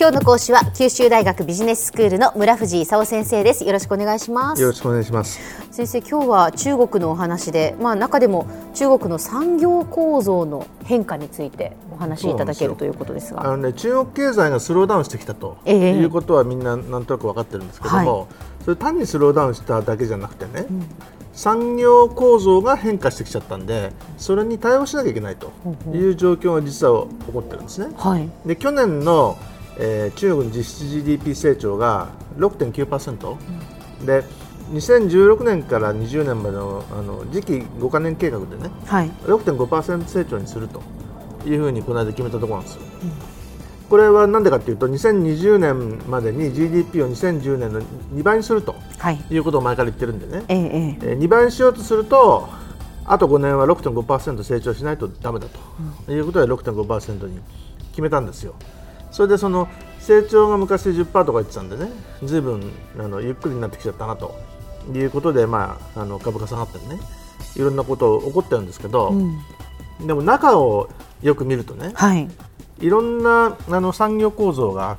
今日の講師は九州大学ビジネススクールの村藤勲先生です。よろしくお願いします。よろしくお願いします。先生今日は中国のお話でまあ中でも中国の産業構造の変化についてお話しいただけるということですが。あの、ね、中国経済がスローダウンしてきたと、えー、いうことはみんななんとなく分かってるんですけども、はい、それ単にスローダウンしただけじゃなくてね、うん。産業構造が変化してきちゃったんでそれに対応しなきゃいけないという状況が実は起こってるんですね。はい、で去年のえー、中国の実質 GDP 成長が6.9%、うん、で2016年から20年までのあの次期5か年計画でね、はい、6.5%成長にするというふうにこの間決めたところなんですよ。うん、これはなんでかというと2020年までに GDP を2010年の2倍にすると、はい、いうことを前から言ってるんでね、えええー、2倍にしようとするとあと5年は6.5%成長しないとだめだと、いうことで6.5%に決めたんですよ。それでその成長が昔10%とか言ってたんでねずいぶんあのゆっくりになってきちゃったなと。いうことで、まあ、あの株価下がったりねいろんなこと起こってるんですけど、うん、でも中をよく見るとね、はい、いろんなあの産業構造が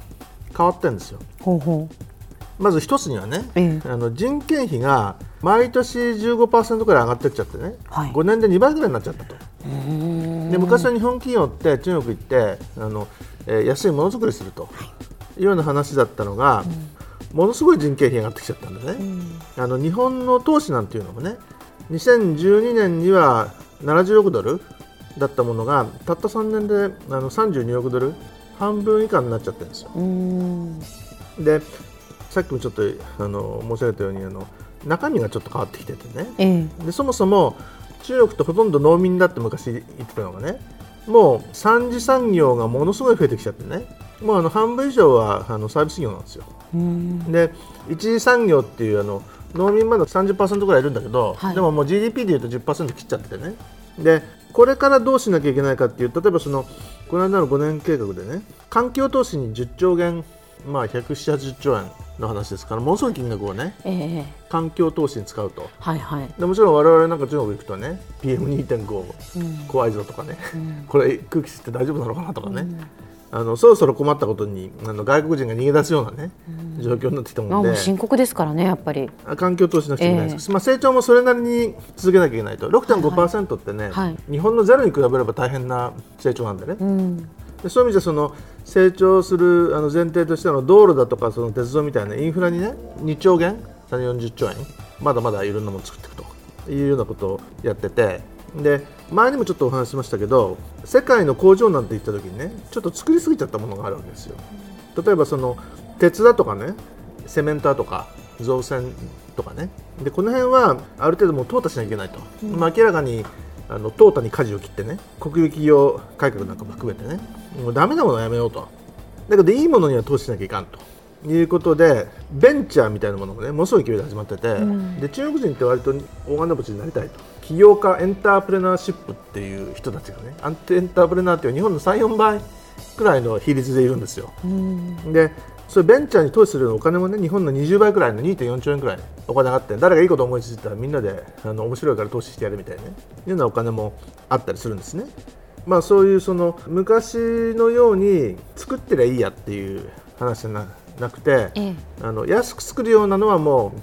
変わってるんですよ。ほうほう。まず一つにはね、ええ、あの人件費が毎年15%くらい上がっていっちゃってね、はい、5年で2倍ぐらいになっちゃったと。で昔は日本企業って中国行ってあのえー、安いものづくりすると。い。うような話だったのが、うん、ものすごい人件費が上がってきちゃったんでね、うん、あの日本の投資なんていうのもね2012年には70億ドルだったものがたった3年であの32億ドル半分以下になっちゃってるんですよ。でさっきもちょっとあの申し上げたようにあの中身がちょっと変わってきててね、ええ、でそもそも中国ってほとんど農民だって昔言ってたのがねもう三次産業がものすごい増えてきちゃってね。もうあの半分以上はあのサービス業なんですよ。で一次産業っていうあの農民まだ30%ぐらいいるんだけど、はい、でももう GDP でいうと10%切っちゃっててね。でこれからどうしなきゃいけないかっていう例えばそのこの間の5年計画でね環境投資に10兆元まあ170兆円の話ですからものすごい金額をね、えー、環境投資に使うと、はいはい、でもちろん我々なんか中国行くとね PM2.5、うん、怖いぞとかね、うん、これ空気吸って大丈夫なのかなとかね、うん、あのそろそろ困ったことにあの外国人が逃げ出すようなね、状況になってきたもんで。深刻ですからねやっぱり。環境投資なくちゃいけないです、えー、まあ、成長もそれなりに続けなきゃいけないと。6.5%ってね、はいはい、日本のゼロに比べれば大変な成長なんでね、でそういう意味でその成長するあの前提としての道路だとかその鉄道みたいなインフラにね2兆元340兆円まだまだいろんなものを作っていくというようなことをやってて。で前にもちょっとお話ししましたけど世界の工場なんて言った時にねちょっと作りすぎちゃったものがあるわけですよ。例えばその鉄だとかねセメンターとか造船とかね。でこの辺はある程度もう淘汰しなきゃいけないと、うん、まあ、明らかにあの淘汰に舵を切ってね国有企業改革なんかも含めてねもうダメなものはやめようと。だけどいいものには投資しなきゃいかんということでベンチャーみたいなものもねものすごい勢いで始まってて、うん、で中国人って割と大金持ちになりたいと。起業家エンタープレナーシップっていう人たちがねアンテエンタープレナーっていう日本の34倍くらいの比率でいるんですよ、うん、でそれベンチャーに投資するお金もね日本の20倍くらいの2.4兆円くらいお金があって誰がいいこと思いついたらみんなであの面白いから投資してやるみたいな、ね、いうようなお金もあったりするんですね。まあ、そういうその昔のように作ってりゃいいやっていう話じゃなくて、ええ、あの安く作るようなのはもう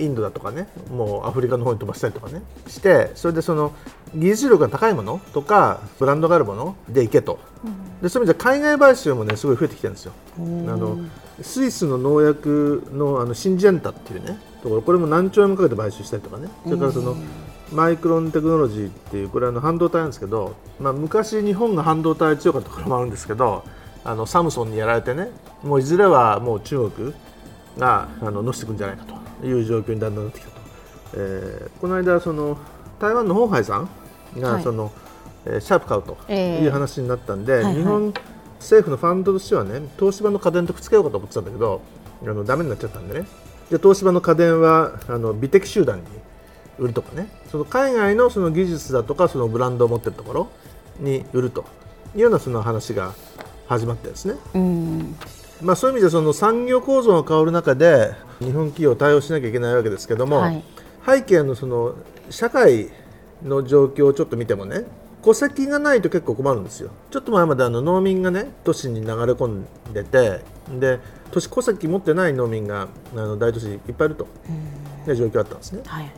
インドだとかねもうアフリカの方に飛ばしたりとかねしてそれでその技術力が高いものとかブランドがあるものでいけと、うん、でそういう意味では海外買収もねすごい増えてきてるんですよ。あのスイスの農薬のあのシンジェンタっていうねところ。これも何兆円もかけて買収したりとかね。それからそのマイクロンテクノロジーっていうこれはの半導体なんですけど、まあ、昔日本が半導体強かったところもあるんですけどあのサムソンにやられてねもういずれはもう中国があの乗せていくんじゃないかという状況にだんだんなってきたと、えー、この間その台湾のホーハイさんがその、はい、えー、シャープ買うという話になったんで、えーはいはい、日本政府のファンドとしてはね東芝の家電とくっつけようかと思ってたんだけどあのダメになっちゃったんでね。で東芝の家電はあの美的集団に売るとかね。その海外のその技術だとかそのブランドを持ってるところに売ると。いうようなその話が始まってですね、まあ、そういう意味でその産業構造が変わる中で日本企業対応しなきゃいけないわけですけども、はい、背景のその社会の状況をちょっと見てもね戸籍がないと結構困るんですよ。ちょっと前まであの農民がね都市に流れ込んでてで都市戸籍持ってない農民があの大都市いっぱいいると。いう状況あったんですね。はい、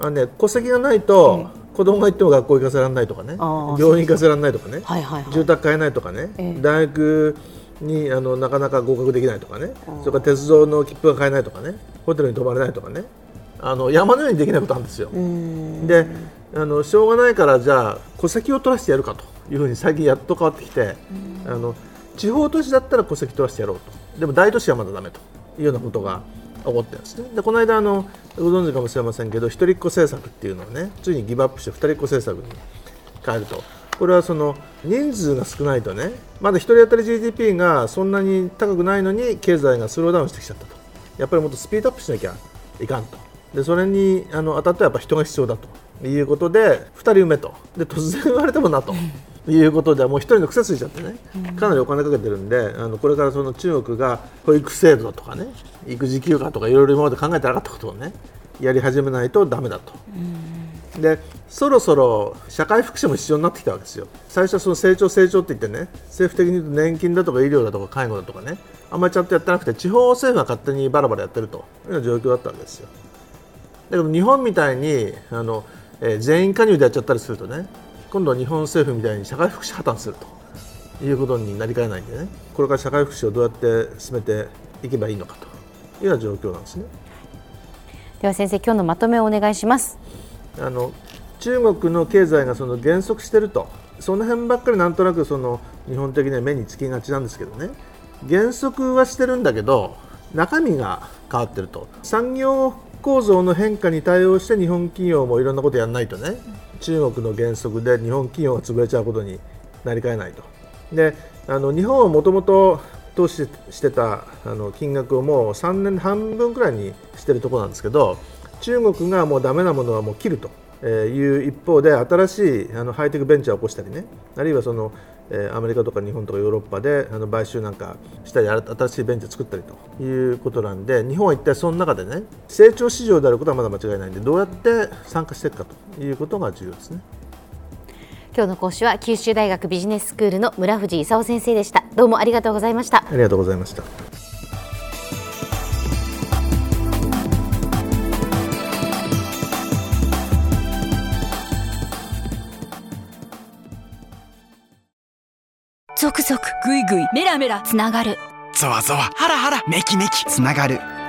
あね戸籍がないと、子供が行っても学校行かせられないとかね病院行かせられないとかね、はいはいはい、住宅買えないとかね、えー、大学にあのなかなか合格できないとかね。それから鉄道の切符が買えないとかね。ホテルに泊まれないとかね。あの山のようにできないことあるんですよ。であのしょうがないからじゃあ戸籍を取らせてやるかというふうに最近やっと変わってきて、あの地方都市だったら戸籍取らせてやろうと。でも大都市はまだだめというようなことが起こってるんですね。でこの間あのご存知かもしれませんけど一人っ子政策っていうのをねついにギブアップして二人っ子政策に変えるとこれはその人数が少ないとねまだ1人当たり GDP がそんなに高くないのに経済がスローダウンしてきちゃったと。やっぱりもっとスピードアップしなきゃいかんと。でそれにあの当たってはやっぱ人が必要だと。いうことで2人埋めと。で突然言われてもなと。いうことでもう1人の癖ついちゃってね。かなりお金かけてるんであのこれからその中国が保育制度とかね育児休暇とかいろいろ今まで考えてなかったことをねやり始めないとだめだと。でそろそろ社会福祉も必要になってきたわけですよ。最初はその成長成長って言ってね政府的に言うと年金だとか医療だとか介護だとかねあんまりちゃんとやってなくて地方政府が勝手にバラバラやってるというような状況だったわけですよ。だけど日本みたいにあのえー、全員加入でやっちゃったりするとね今度は日本政府みたいに社会福祉破綻するということになりかねないんでねこれから社会福祉をどうやって進めていけばいいのかというような状況なんですねでは先生今日のまとめをお願いしますあの中国の経済がその減速してると。その辺ばっかりなんとなくその日本的には目につきがちなんですけどね。減速はしてるんだけど中身が変わってると。産業構造の変化に対応して日本企業もいろんなことやらないとね。中国の原則で日本企業が潰れちゃうことになりかねないと。であの日本はもともと投資してたあの金額をもう3年半分くらいにしてるところなんですけど中国がもうダメなものはもう切るという一方で新しいあのハイテクベンチャーを起こしたりねあるいはそのアメリカとか日本とかヨーロッパであの買収なんかしたり新しいベンチャー作ったりということなんで日本は一体その中でね成長市場であることはまだ間違いないんでどうやって参加していくかということが重要ですね。今日の講師は九州大学ビジネススクールの村藤勲先生でした。どうもありがとうございました。ありがとうございました。ゾクゾクグイグイメラメラつながる。ゾワゾワハラハラメキメキつながる